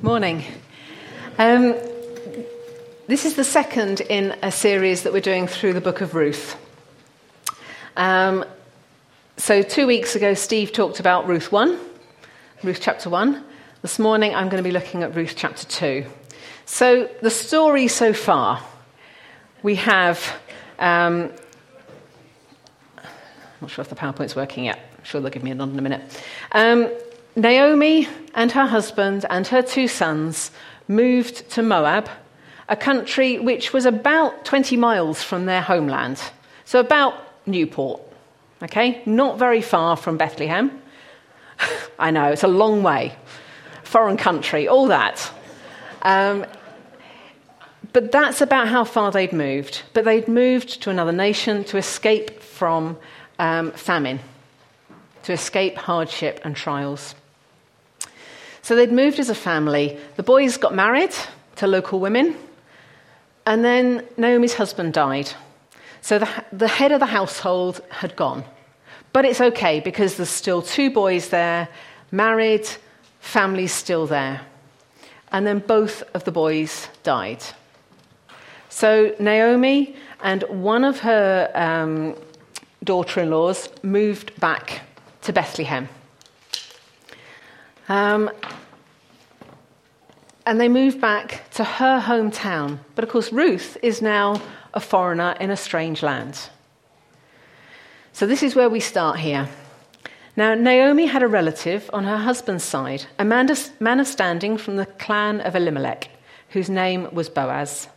Morning. Um, this is the second in a series that we're doing through the book of Ruth. Um, so, two weeks ago, Steve talked about Ruth 1, Ruth chapter 1. This morning, I'm going to be looking at Ruth chapter 2. So, the story so far we have. Um, I'm not sure if the PowerPoint's working yet. I'm sure they'll give me a nod in a minute. Um, Naomi and her husband and her two sons moved to Moab a country which was about 20 miles from their homeland. So, about Newport, okay? Not very far from Bethlehem. I know, it's a long way. Foreign country, all that. Um, but that's about how far they'd moved. But they'd moved to another nation to escape from um, famine, to escape hardship and trials. So they'd moved as a family. The boys got married to local women and then Naomi's husband died. So the, the head of the household had gone. But it's okay because there's still two boys there, married, family's still there. And then both of the boys died. So Naomi and one of her um, daughter in laws moved back to Bethlehem. Um, and they moved back to her hometown. But of course, Ruth is now a foreigner in a strange land. So this is where we start here. Now, Naomi had a relative on her husband's side, a man of standing from the clan of Elimelech, whose name was Boaz.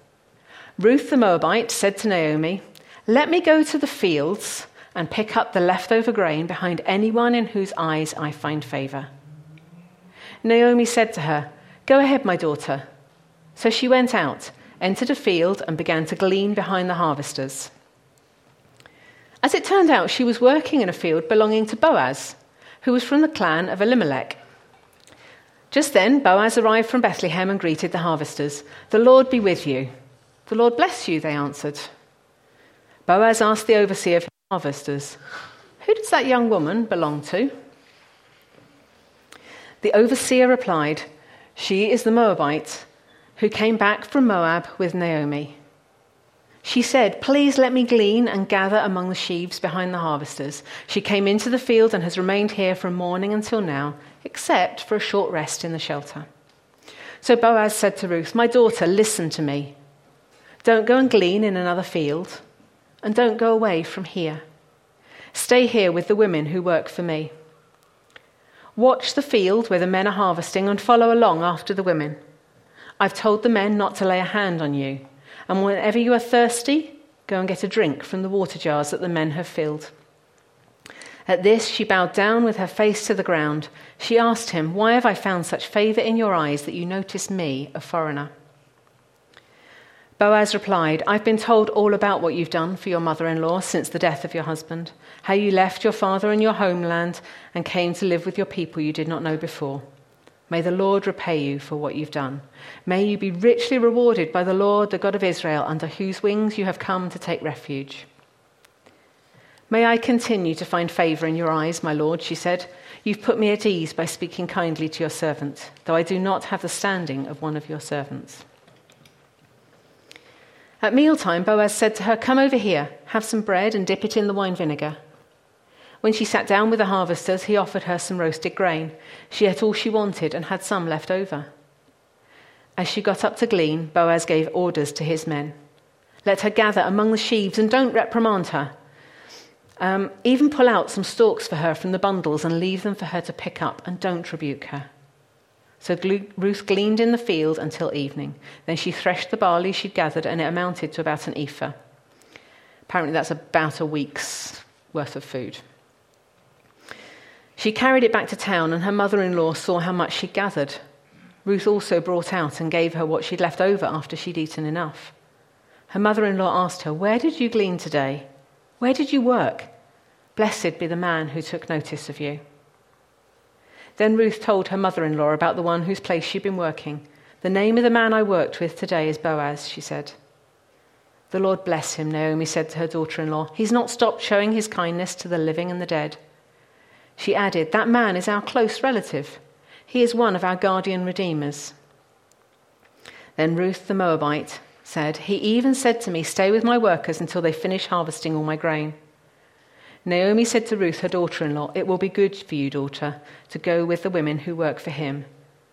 Ruth the Moabite said to Naomi, Let me go to the fields and pick up the leftover grain behind anyone in whose eyes I find favor. Naomi said to her, Go ahead, my daughter. So she went out, entered a field, and began to glean behind the harvesters. As it turned out, she was working in a field belonging to Boaz, who was from the clan of Elimelech. Just then, Boaz arrived from Bethlehem and greeted the harvesters. The Lord be with you. The Lord bless you, they answered. Boaz asked the overseer of harvesters, Who does that young woman belong to? The overseer replied, she is the Moabite who came back from Moab with Naomi. She said, Please let me glean and gather among the sheaves behind the harvesters. She came into the field and has remained here from morning until now, except for a short rest in the shelter. So Boaz said to Ruth, My daughter, listen to me. Don't go and glean in another field, and don't go away from here. Stay here with the women who work for me. Watch the field where the men are harvesting and follow along after the women. I've told the men not to lay a hand on you. And whenever you are thirsty, go and get a drink from the water jars that the men have filled. At this, she bowed down with her face to the ground. She asked him, Why have I found such favor in your eyes that you notice me, a foreigner? Boaz replied, I've been told all about what you've done for your mother in law since the death of your husband, how you left your father and your homeland and came to live with your people you did not know before. May the Lord repay you for what you've done. May you be richly rewarded by the Lord, the God of Israel, under whose wings you have come to take refuge. May I continue to find favor in your eyes, my Lord, she said. You've put me at ease by speaking kindly to your servant, though I do not have the standing of one of your servants. At mealtime, Boaz said to her, Come over here, have some bread and dip it in the wine vinegar. When she sat down with the harvesters, he offered her some roasted grain. She ate all she wanted and had some left over. As she got up to glean, Boaz gave orders to his men Let her gather among the sheaves and don't reprimand her. Um, even pull out some stalks for her from the bundles and leave them for her to pick up, and don't rebuke her. So Ruth gleaned in the field until evening. Then she threshed the barley she'd gathered, and it amounted to about an ephah. Apparently, that's about a week's worth of food. She carried it back to town, and her mother in law saw how much she'd gathered. Ruth also brought out and gave her what she'd left over after she'd eaten enough. Her mother in law asked her, Where did you glean today? Where did you work? Blessed be the man who took notice of you. Then Ruth told her mother in law about the one whose place she'd been working. The name of the man I worked with today is Boaz, she said. The Lord bless him, Naomi said to her daughter in law. He's not stopped showing his kindness to the living and the dead. She added, That man is our close relative. He is one of our guardian redeemers. Then Ruth the Moabite said, He even said to me, Stay with my workers until they finish harvesting all my grain. Naomi said to Ruth, her daughter in law, It will be good for you, daughter, to go with the women who work for him,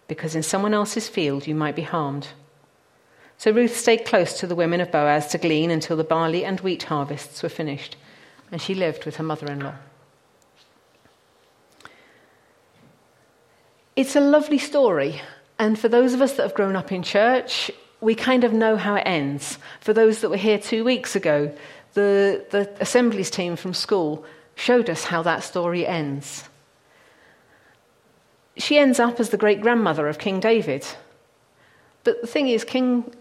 because in someone else's field you might be harmed. So Ruth stayed close to the women of Boaz to glean until the barley and wheat harvests were finished, and she lived with her mother in law. It's a lovely story, and for those of us that have grown up in church, we kind of know how it ends. For those that were here two weeks ago, the, the assemblies team from school showed us how that story ends. She ends up as the great grandmother of King David. But the thing is, King,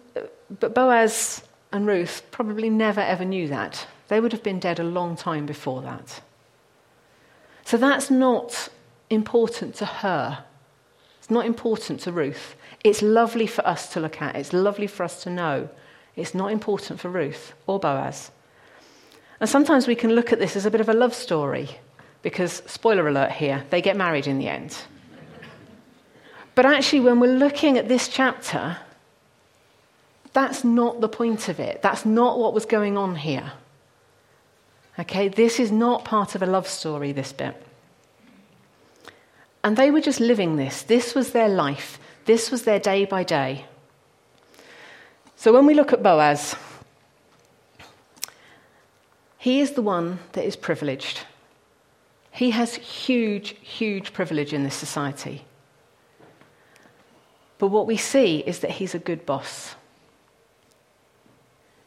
but Boaz and Ruth probably never ever knew that. They would have been dead a long time before that. So that's not important to her. It's not important to Ruth. It's lovely for us to look at, it's lovely for us to know. It's not important for Ruth or Boaz. And sometimes we can look at this as a bit of a love story, because, spoiler alert here, they get married in the end. But actually, when we're looking at this chapter, that's not the point of it. That's not what was going on here. Okay, this is not part of a love story, this bit. And they were just living this. This was their life. This was their day by day. So when we look at Boaz, he is the one that is privileged. He has huge, huge privilege in this society. But what we see is that he's a good boss.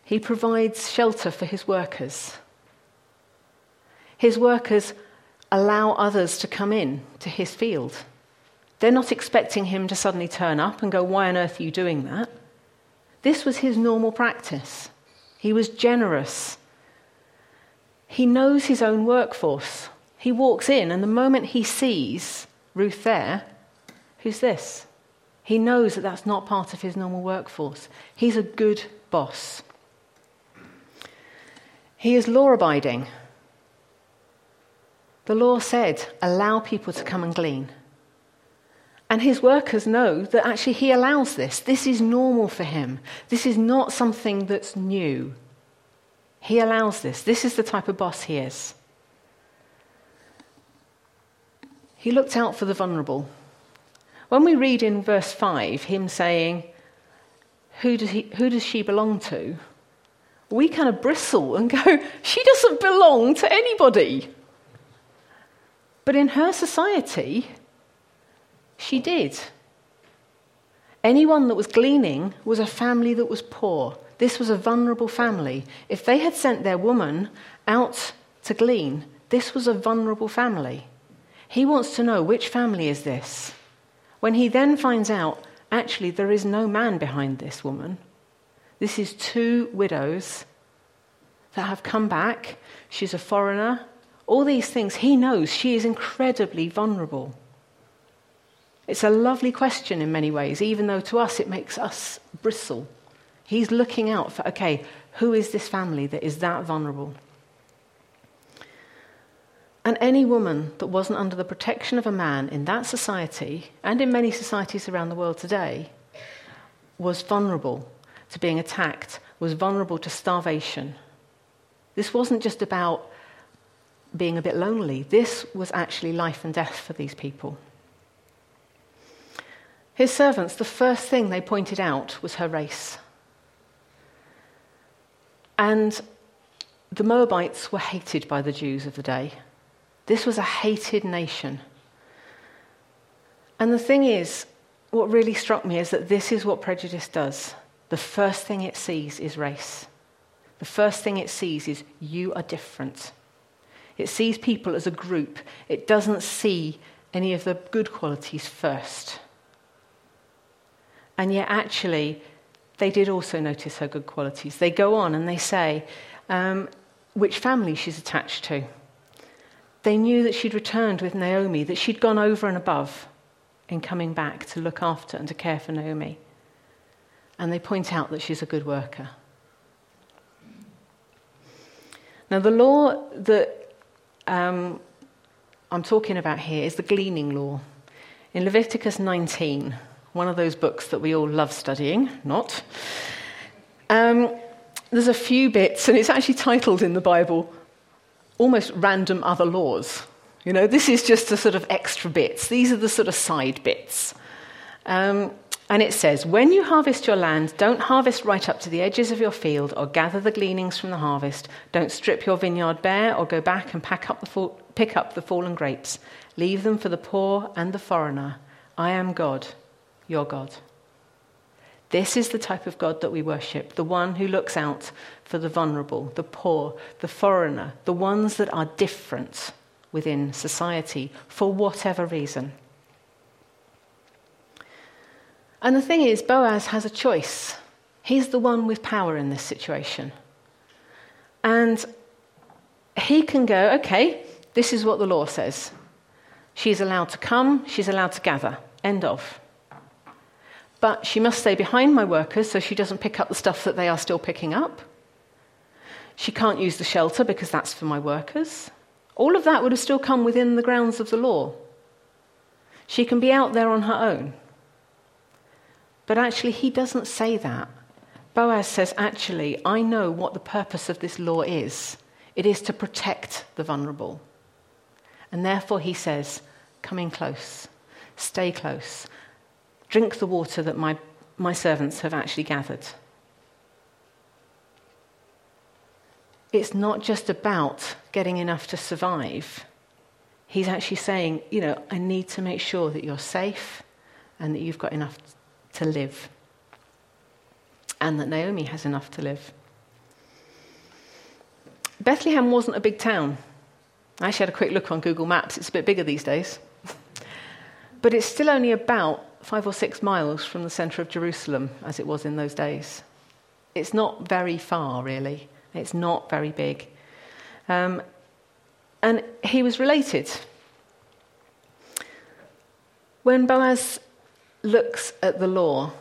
He provides shelter for his workers. His workers allow others to come in to his field. They're not expecting him to suddenly turn up and go, Why on earth are you doing that? This was his normal practice. He was generous. He knows his own workforce. He walks in, and the moment he sees Ruth there, who's this? He knows that that's not part of his normal workforce. He's a good boss. He is law abiding. The law said, allow people to come and glean. And his workers know that actually he allows this. This is normal for him. This is not something that's new. He allows this. This is the type of boss he is. He looked out for the vulnerable. When we read in verse 5 him saying, who does, he, who does she belong to? We kind of bristle and go, She doesn't belong to anybody. But in her society, she did. Anyone that was gleaning was a family that was poor. This was a vulnerable family. If they had sent their woman out to glean, this was a vulnerable family. He wants to know which family is this. When he then finds out, actually, there is no man behind this woman. This is two widows that have come back. She's a foreigner. All these things, he knows she is incredibly vulnerable. It's a lovely question in many ways, even though to us it makes us bristle. He's looking out for, okay, who is this family that is that vulnerable? And any woman that wasn't under the protection of a man in that society, and in many societies around the world today, was vulnerable to being attacked, was vulnerable to starvation. This wasn't just about being a bit lonely, this was actually life and death for these people. His servants, the first thing they pointed out was her race. And the Moabites were hated by the Jews of the day. This was a hated nation. And the thing is, what really struck me is that this is what prejudice does. The first thing it sees is race. The first thing it sees is you are different. It sees people as a group. It doesn't see any of the good qualities first. And yet, actually, they did also notice her good qualities. They go on and they say um, which family she's attached to. They knew that she'd returned with Naomi, that she'd gone over and above in coming back to look after and to care for Naomi. And they point out that she's a good worker. Now, the law that um, I'm talking about here is the gleaning law. In Leviticus 19, one of those books that we all love studying, not. Um, there's a few bits, and it's actually titled in the Bible almost random other laws. You know, this is just the sort of extra bits. These are the sort of side bits. Um, and it says, When you harvest your land, don't harvest right up to the edges of your field or gather the gleanings from the harvest. Don't strip your vineyard bare or go back and pack up the fall, pick up the fallen grapes. Leave them for the poor and the foreigner. I am God, your God. This is the type of God that we worship, the one who looks out for the vulnerable, the poor, the foreigner, the ones that are different within society for whatever reason. And the thing is, Boaz has a choice. He's the one with power in this situation. And he can go, okay, this is what the law says. She's allowed to come, she's allowed to gather. End of. But she must stay behind my workers so she doesn't pick up the stuff that they are still picking up. She can't use the shelter because that's for my workers. All of that would have still come within the grounds of the law. She can be out there on her own. But actually, he doesn't say that. Boaz says, actually, I know what the purpose of this law is it is to protect the vulnerable. And therefore, he says, come in close, stay close, drink the water that my, my servants have actually gathered. It's not just about getting enough to survive. He's actually saying, you know, I need to make sure that you're safe and that you've got enough to live. And that Naomi has enough to live. Bethlehem wasn't a big town. I actually had a quick look on Google Maps. It's a bit bigger these days. but it's still only about five or six miles from the centre of Jerusalem, as it was in those days. It's not very far, really. It's not very big. Um, and he was related. When Boaz looks at the law,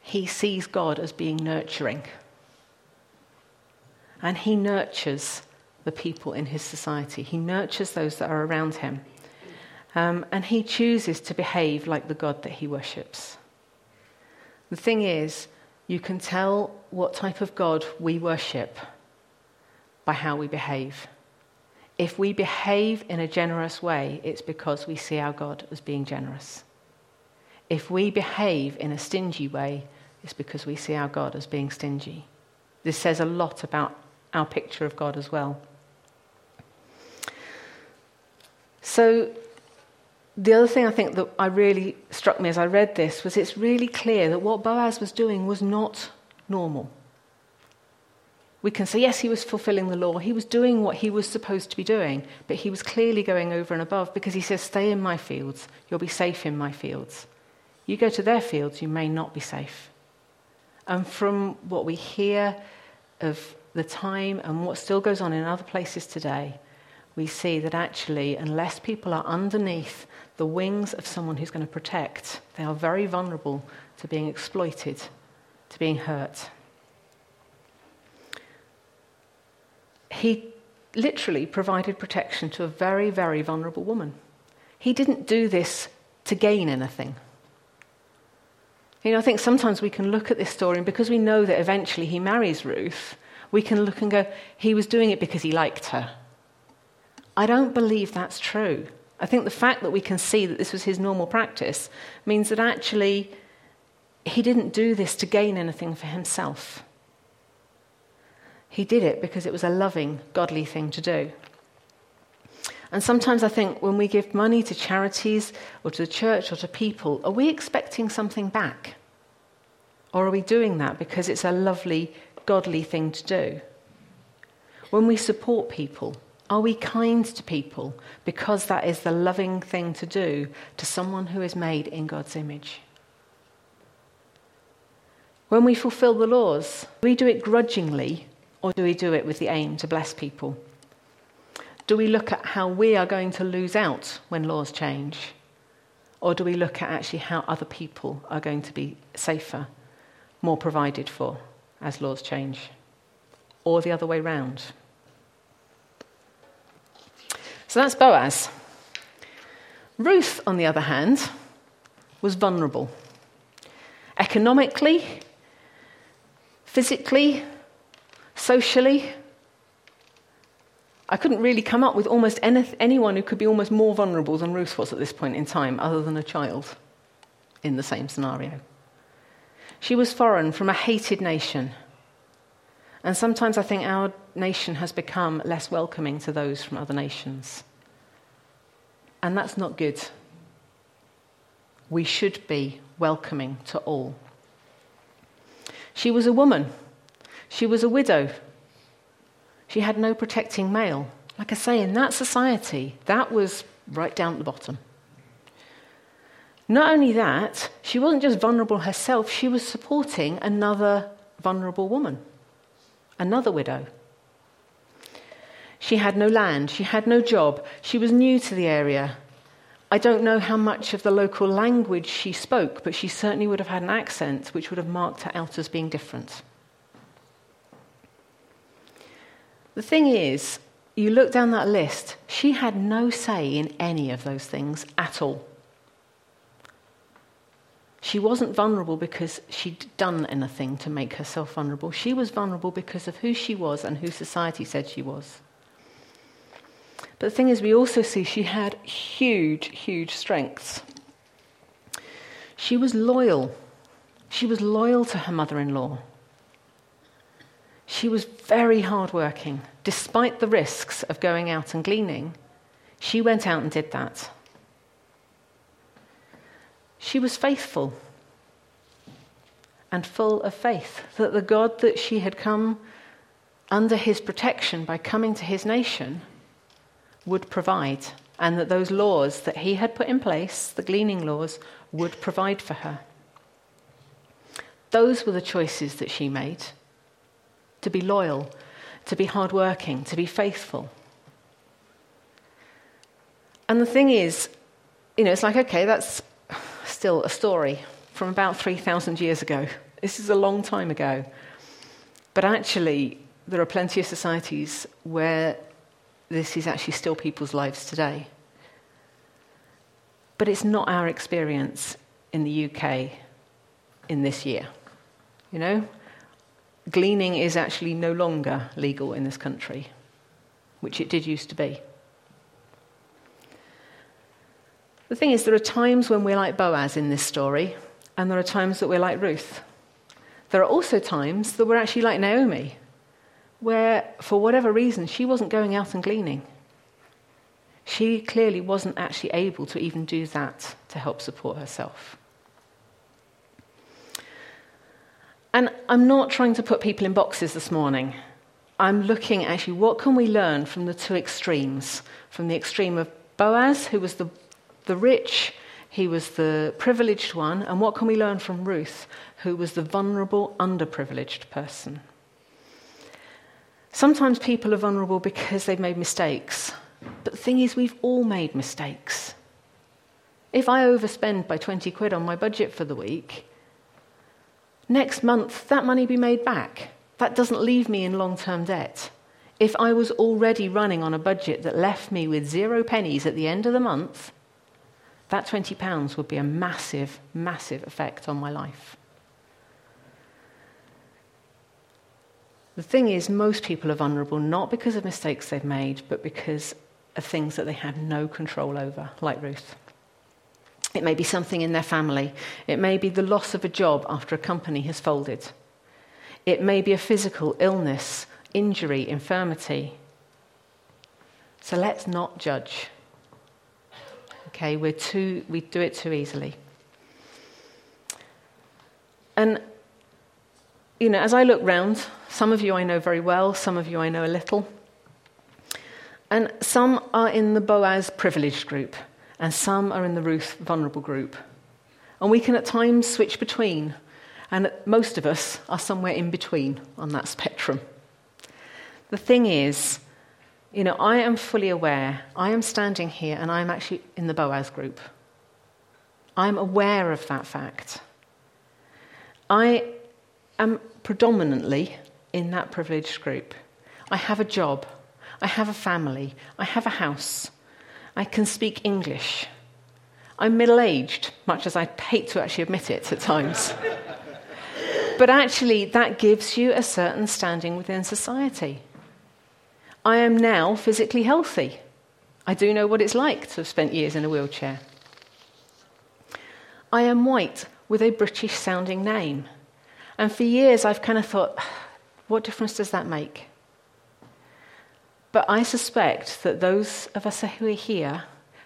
he sees God as being nurturing. And he nurtures the people in his society, he nurtures those that are around him. Um, and he chooses to behave like the God that he worships. The thing is, you can tell what type of God we worship by how we behave. If we behave in a generous way, it's because we see our God as being generous. If we behave in a stingy way, it's because we see our God as being stingy. This says a lot about our picture of God as well. So, the other thing I think that I really struck me as I read this was it's really clear that what Boaz was doing was not normal. We can say, yes, he was fulfilling the law. He was doing what he was supposed to be doing, but he was clearly going over and above because he says, Stay in my fields. You'll be safe in my fields. You go to their fields, you may not be safe. And from what we hear of the time and what still goes on in other places today, we see that actually, unless people are underneath the wings of someone who's going to protect, they are very vulnerable to being exploited, to being hurt. He literally provided protection to a very, very vulnerable woman. He didn't do this to gain anything. You know, I think sometimes we can look at this story, and because we know that eventually he marries Ruth, we can look and go, he was doing it because he liked her. I don't believe that's true. I think the fact that we can see that this was his normal practice means that actually he didn't do this to gain anything for himself. He did it because it was a loving, godly thing to do. And sometimes I think when we give money to charities or to the church or to people, are we expecting something back? Or are we doing that because it's a lovely, godly thing to do? When we support people, are we kind to people because that is the loving thing to do to someone who is made in God's image? When we fulfill the laws, do we do it grudgingly or do we do it with the aim to bless people? Do we look at how we are going to lose out when laws change? Or do we look at actually how other people are going to be safer, more provided for as laws change? Or the other way round? So that's Boaz. Ruth, on the other hand, was vulnerable. economically, physically, socially. I couldn't really come up with almost any, anyone who could be almost more vulnerable than Ruth was at this point in time, other than a child in the same scenario. She was foreign from a hated nation. And sometimes I think our nation has become less welcoming to those from other nations. And that's not good. We should be welcoming to all. She was a woman. She was a widow. She had no protecting male. Like I say, in that society, that was right down at the bottom. Not only that, she wasn't just vulnerable herself, she was supporting another vulnerable woman, another widow. She had no land, she had no job, she was new to the area. I don't know how much of the local language she spoke, but she certainly would have had an accent which would have marked her out as being different. The thing is, you look down that list, she had no say in any of those things at all. She wasn't vulnerable because she'd done anything to make herself vulnerable. She was vulnerable because of who she was and who society said she was. But the thing is, we also see she had huge, huge strengths. She was loyal. She was loyal to her mother in law. She was very hardworking. Despite the risks of going out and gleaning, she went out and did that. She was faithful and full of faith that the God that she had come under his protection by coming to his nation would provide, and that those laws that he had put in place, the gleaning laws, would provide for her. Those were the choices that she made to be loyal, to be hardworking, to be faithful. And the thing is, you know, it's like, okay, that's still a story from about 3,000 years ago. This is a long time ago. But actually, there are plenty of societies where this is actually still people's lives today. But it's not our experience in the UK in this year. You know, gleaning is actually no longer legal in this country, which it did used to be. The thing is, there are times when we're like Boaz in this story, and there are times that we're like Ruth. There are also times that we're actually like Naomi, where, for whatever reason, she wasn't going out and gleaning. She clearly wasn't actually able to even do that to help support herself. And I'm not trying to put people in boxes this morning. I'm looking actually, what can we learn from the two extremes? From the extreme of Boaz, who was the the rich, he was the privileged one. And what can we learn from Ruth, who was the vulnerable, underprivileged person? Sometimes people are vulnerable because they've made mistakes. But the thing is, we've all made mistakes. If I overspend by 20 quid on my budget for the week, next month that money be made back. That doesn't leave me in long term debt. If I was already running on a budget that left me with zero pennies at the end of the month, that £20 would be a massive, massive effect on my life. The thing is, most people are vulnerable not because of mistakes they've made, but because of things that they have no control over, like Ruth. It may be something in their family. It may be the loss of a job after a company has folded. It may be a physical illness, injury, infirmity. So let's not judge okay? We're too, we do it too easily. And, you know, as I look round, some of you I know very well, some of you I know a little. And some are in the Boaz privileged group, and some are in the Ruth vulnerable group. And we can at times switch between, and most of us are somewhere in between on that spectrum. The thing is, you know, I am fully aware, I am standing here and I'm actually in the Boaz group. I'm aware of that fact. I am predominantly in that privileged group. I have a job, I have a family, I have a house, I can speak English, I'm middle aged, much as I hate to actually admit it at times. but actually, that gives you a certain standing within society. I am now physically healthy. I do know what it's like to have spent years in a wheelchair. I am white with a British sounding name. And for years, I've kind of thought, what difference does that make? But I suspect that those of us who are here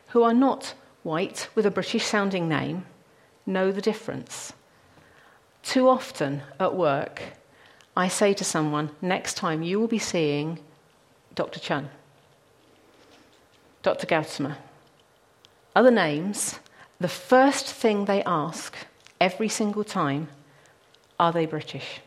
who are not white with a British sounding name know the difference. Too often at work, I say to someone, next time you will be seeing Dr. Chun, Dr. Gautama, other names, the first thing they ask every single time are they British?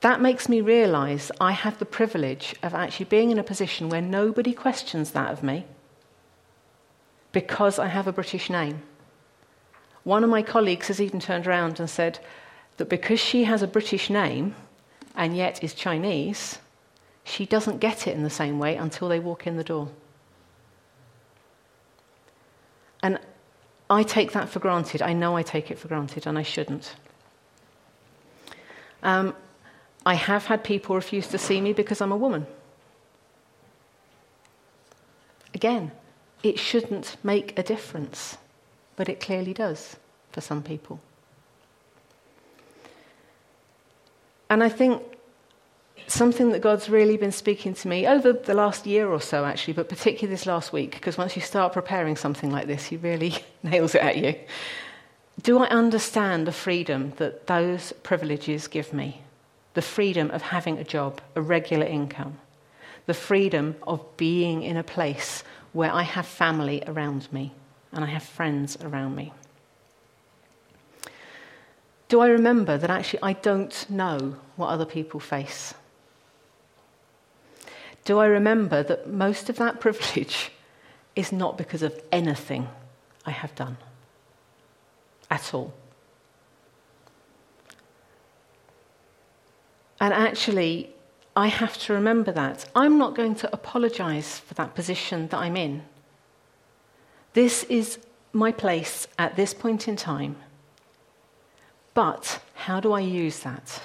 That makes me realize I have the privilege of actually being in a position where nobody questions that of me because I have a British name. One of my colleagues has even turned around and said that because she has a British name and yet is Chinese, she doesn't get it in the same way until they walk in the door. And I take that for granted. I know I take it for granted, and I shouldn't. Um, I have had people refuse to see me because I'm a woman. Again, it shouldn't make a difference, but it clearly does for some people. And I think something that God's really been speaking to me over the last year or so, actually, but particularly this last week, because once you start preparing something like this, he really nails it at you. Do I understand the freedom that those privileges give me? the freedom of having a job, a regular income, the freedom of being in a place where I have family around me and I have friends around me. Do I remember that actually I don't know what other people face? Do I remember that most of that privilege is not because of anything I have done at all? And actually, I have to remember that. I'm not going to apologize for that position that I'm in. This is my place at this point in time. But how do I use that?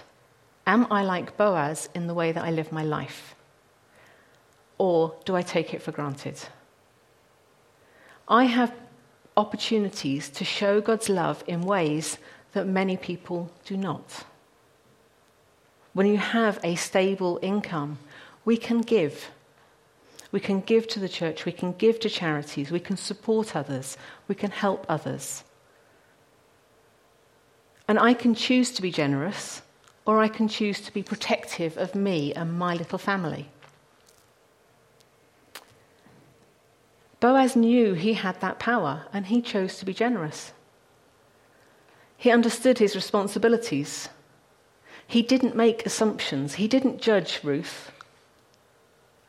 Am I like Boaz in the way that I live my life? Or do I take it for granted? I have opportunities to show God's love in ways that many people do not. When you have a stable income, we can give. We can give to the church, we can give to charities, we can support others, we can help others. And I can choose to be generous, or I can choose to be protective of me and my little family. Boaz knew he had that power, and he chose to be generous. He understood his responsibilities. He didn't make assumptions. He didn't judge Ruth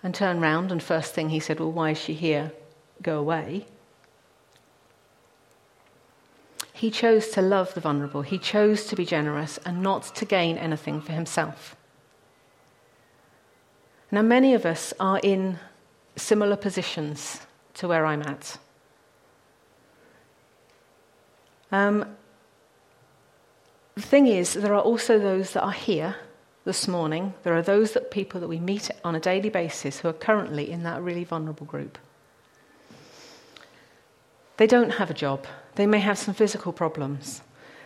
and turn round and first thing he said, Well, why is she here? Go away. He chose to love the vulnerable. He chose to be generous and not to gain anything for himself. Now, many of us are in similar positions to where I'm at. Um, the thing is, there are also those that are here this morning. There are those that people that we meet on a daily basis who are currently in that really vulnerable group. They don't have a job. They may have some physical problems.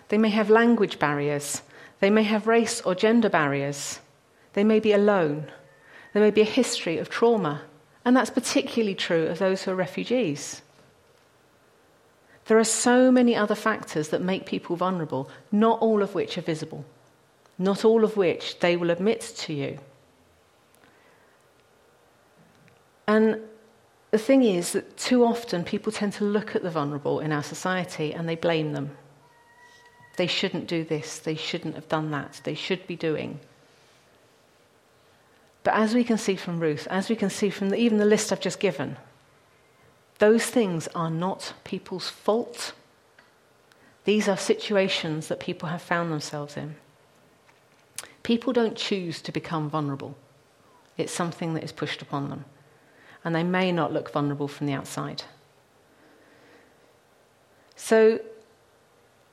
They may have language barriers. They may have race or gender barriers. They may be alone. There may be a history of trauma. And that's particularly true of those who are refugees. There are so many other factors that make people vulnerable, not all of which are visible, not all of which they will admit to you. And the thing is that too often people tend to look at the vulnerable in our society and they blame them. They shouldn't do this, they shouldn't have done that, they should be doing. But as we can see from Ruth, as we can see from the, even the list I've just given, those things are not people's fault. These are situations that people have found themselves in. People don't choose to become vulnerable, it's something that is pushed upon them. And they may not look vulnerable from the outside. So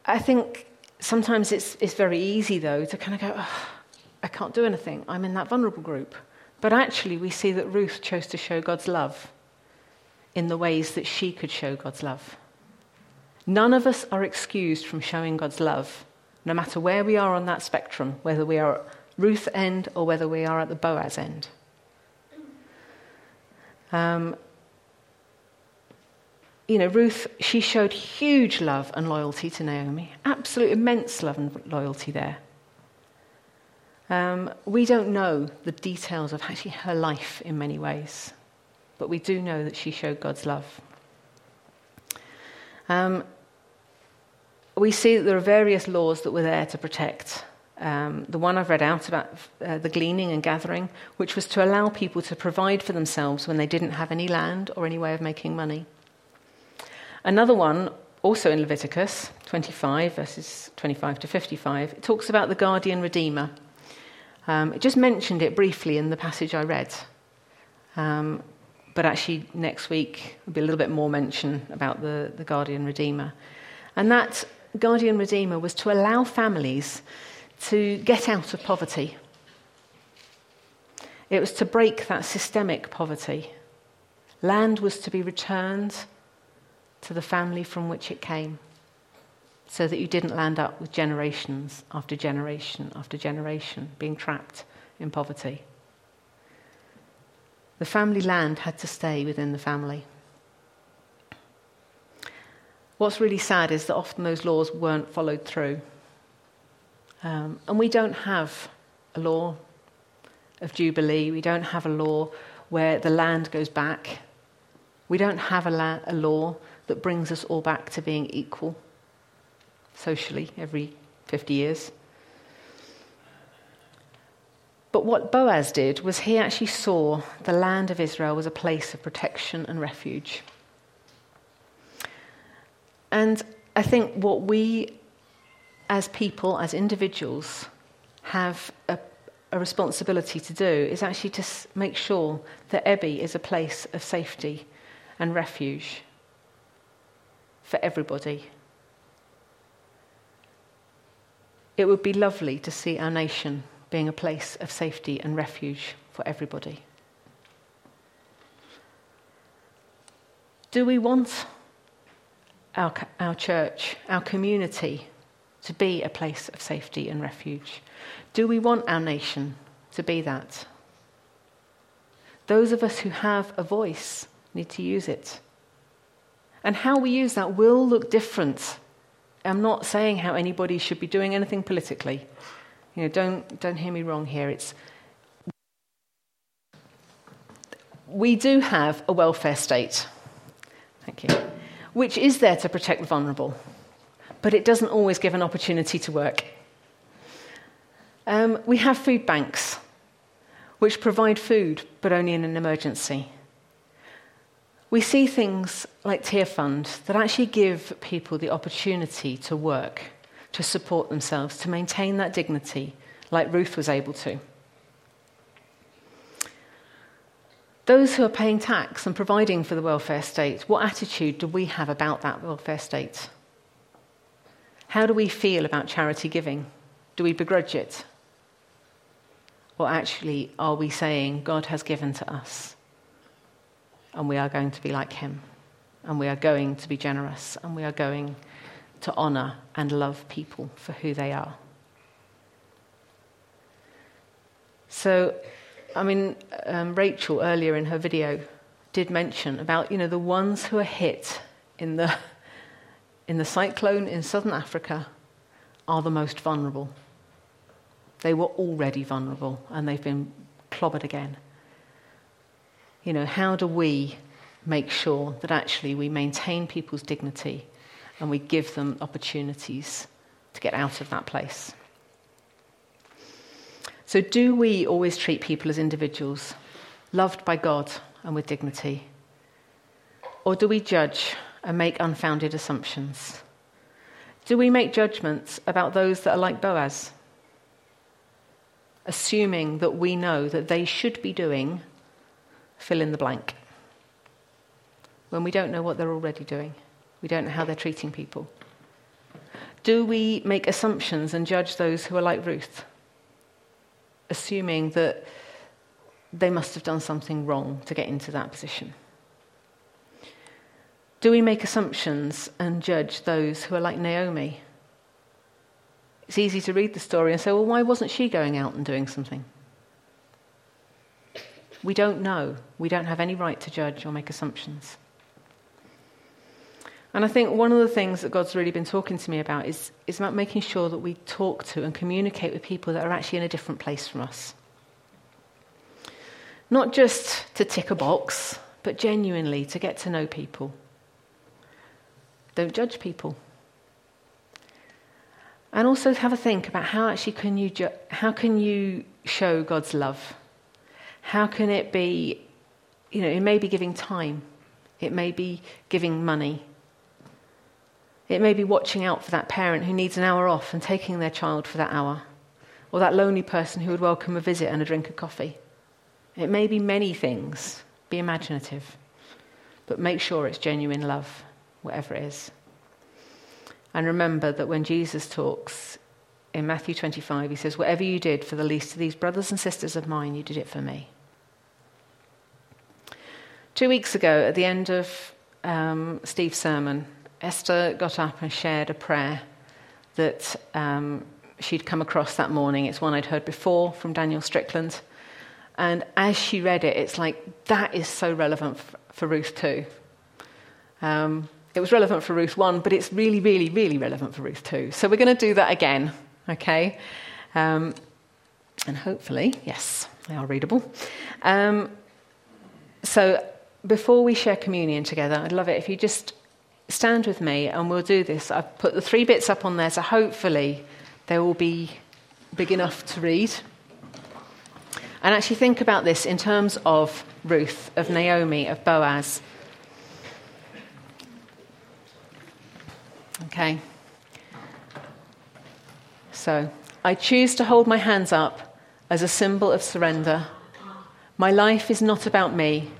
I think sometimes it's, it's very easy, though, to kind of go, oh, I can't do anything. I'm in that vulnerable group. But actually, we see that Ruth chose to show God's love in the ways that she could show God's love. None of us are excused from showing God's love, no matter where we are on that spectrum, whether we are at Ruth end or whether we are at the Boaz end. Um, you know, Ruth, she showed huge love and loyalty to Naomi, absolute immense love and loyalty there. Um, we don't know the details of actually her life in many ways, but we do know that she showed God's love. Um, we see that there are various laws that were there to protect. Um, the one I've read out about uh, the gleaning and gathering, which was to allow people to provide for themselves when they didn't have any land or any way of making money. Another one, also in Leviticus 25, verses 25 to 55, it talks about the guardian redeemer. Um, it just mentioned it briefly in the passage I read. Um, but actually, next week there'll be a little bit more mention about the, the guardian redeemer. And that guardian redeemer was to allow families to get out of poverty. It was to break that systemic poverty. Land was to be returned to the family from which it came so that you didn't land up with generations after generation after generation being trapped in poverty. The family land had to stay within the family. What's really sad is that often those laws weren't followed through. Um, and we don't have a law of Jubilee, we don't have a law where the land goes back, we don't have a, la- a law that brings us all back to being equal socially every 50 years. But what Boaz did was he actually saw the land of Israel was a place of protection and refuge. And I think what we as people, as individuals, have a, a responsibility to do is actually to make sure that Ebby is a place of safety and refuge for everybody. It would be lovely to see our nation being a place of safety and refuge for everybody. Do we want our, our church, our community, to be a place of safety and refuge? Do we want our nation to be that? Those of us who have a voice need to use it. And how we use that will look different. I'm not saying how anybody should be doing anything politically. You know, don't, don't hear me wrong here. It's, we do have a welfare state. Thank you. Which is there to protect the vulnerable, but it doesn't always give an opportunity to work. Um, we have food banks, which provide food, but only in an emergency we see things like Tearfund that actually give people the opportunity to work, to support themselves, to maintain that dignity, like Ruth was able to. Those who are paying tax and providing for the welfare state, what attitude do we have about that welfare state? How do we feel about charity giving? Do we begrudge it? Or actually, are we saying God has given to us? And we are going to be like him. And we are going to be generous, and we are going to honor and love people for who they are. So, I mean, um, Rachel earlier in her video did mention about you know the ones who are hit in the in the cyclone in southern Africa are the most vulnerable. They were already vulnerable, and they've been clobbered again you know, how do we make sure that actually we maintain people's dignity and we give them opportunities to get out of that place? So, do we always treat people as individuals, loved by God and with dignity? Or do we judge and make unfounded assumptions? Do we make judgments about those that are like Boaz, assuming that we know that they should be doing fill in the blank when we don't know what they're already doing We don't know how they're treating people. Do we make assumptions and judge those who are like Ruth, assuming that they must have done something wrong to get into that position? Do we make assumptions and judge those who are like Naomi? It's easy to read the story and say, well, why wasn't she going out and doing something? We don't know. We don't have any right to judge or make assumptions. And I think one of the things that God's really been talking to me about is, is about making sure that we talk to and communicate with people that are actually in a different place from us. Not just to tick a box, but genuinely to get to know people. Don't judge people. And also have a think about how actually can you, ju- how can you show God's love? How can it be, you know, it may be giving time, it may be giving money, it may be watching out for that parent who needs an hour off and taking their child for that hour, or that lonely person who would welcome a visit and a drink of coffee. It may be many things. Be imaginative, but make sure it's genuine love, whatever it is. And remember that when Jesus talks in Matthew 25, he says, Whatever you did for the least of these brothers and sisters of mine, you did it for me. Two weeks ago, at the end of um, Steve's sermon, Esther got up and shared a prayer that um, she'd come across that morning. It's one I'd heard before from Danielle Strickland. And as she read it, it's like, that is so relevant for, for Ruth too. Um, it was relevant for Ruth 1, but it's really, really, really relevant for Ruth 2. So we're going to do that again, okay? Um, and hopefully, yes, they are readable. Um, so before we share communion together, I'd love it if you just stand with me and we'll do this. I've put the three bits up on there, so hopefully they will be big enough to read. And actually think about this in terms of Ruth, of Naomi, of Boaz. Okay? So, I choose to hold my hands up as a symbol of surrender. My life is not about me.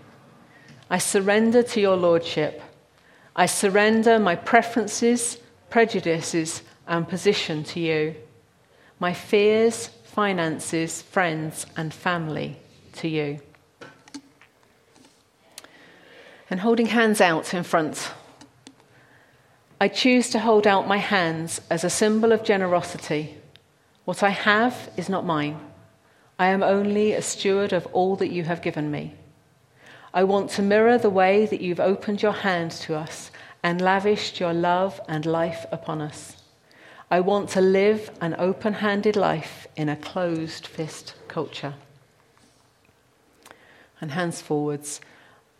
I surrender to your lordship. I surrender my preferences, prejudices, and position to you, my fears, finances, friends, and family to you. And holding hands out in front, I choose to hold out my hands as a symbol of generosity. What I have is not mine. I am only a steward of all that you have given me. I want to mirror the way that you've opened your hand to us and lavished your love and life upon us. I want to live an open handed life in a closed fist culture. And hands forwards.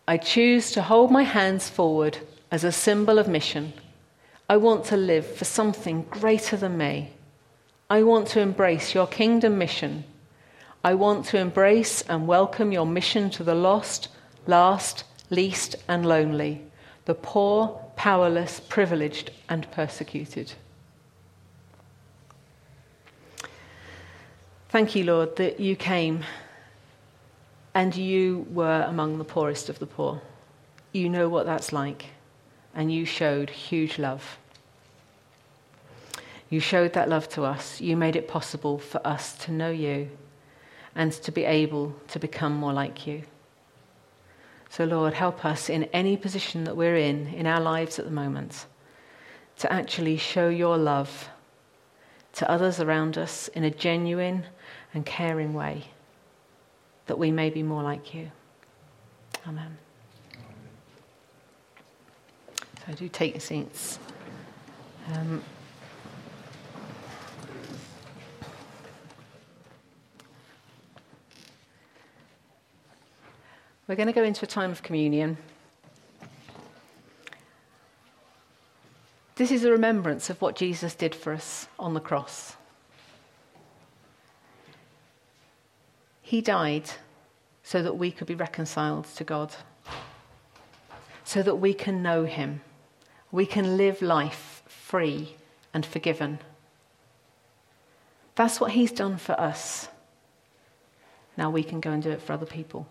I choose to hold my hands forward as a symbol of mission. I want to live for something greater than me. I want to embrace your kingdom mission. I want to embrace and welcome your mission to the lost, last, least, and lonely, the poor, powerless, privileged, and persecuted. Thank you, Lord, that you came and you were among the poorest of the poor. You know what that's like, and you showed huge love. You showed that love to us. You made it possible for us to know you and to be able to become more like you. So, Lord, help us in any position that we're in in our lives at the moment to actually show your love to others around us in a genuine and caring way that we may be more like you. Amen. So, do take your seats. Um, We're going to go into a time of communion. This is a remembrance of what Jesus did for us on the cross. He died so that we could be reconciled to God, so that we can know Him. We can live life free and forgiven. That's what He's done for us. Now we can go and do it for other people.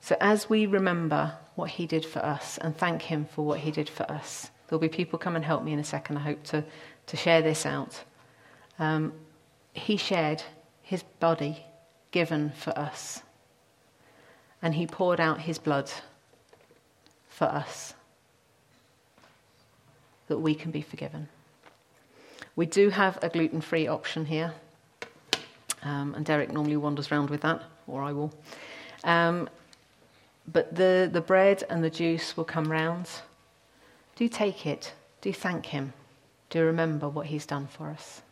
So, as we remember what he did for us and thank him for what he did for us. There'll be people come and help me in a second, I hope, to, to share this out. Um, he shared his body given for us, and he poured out his blood for us that we can be forgiven. We do have a gluten free option here, um, and Derek normally wanders around with that, or I will. Um, but the, the bread and the juice will come round. Do take it. Do thank him. Do remember what he's done for us.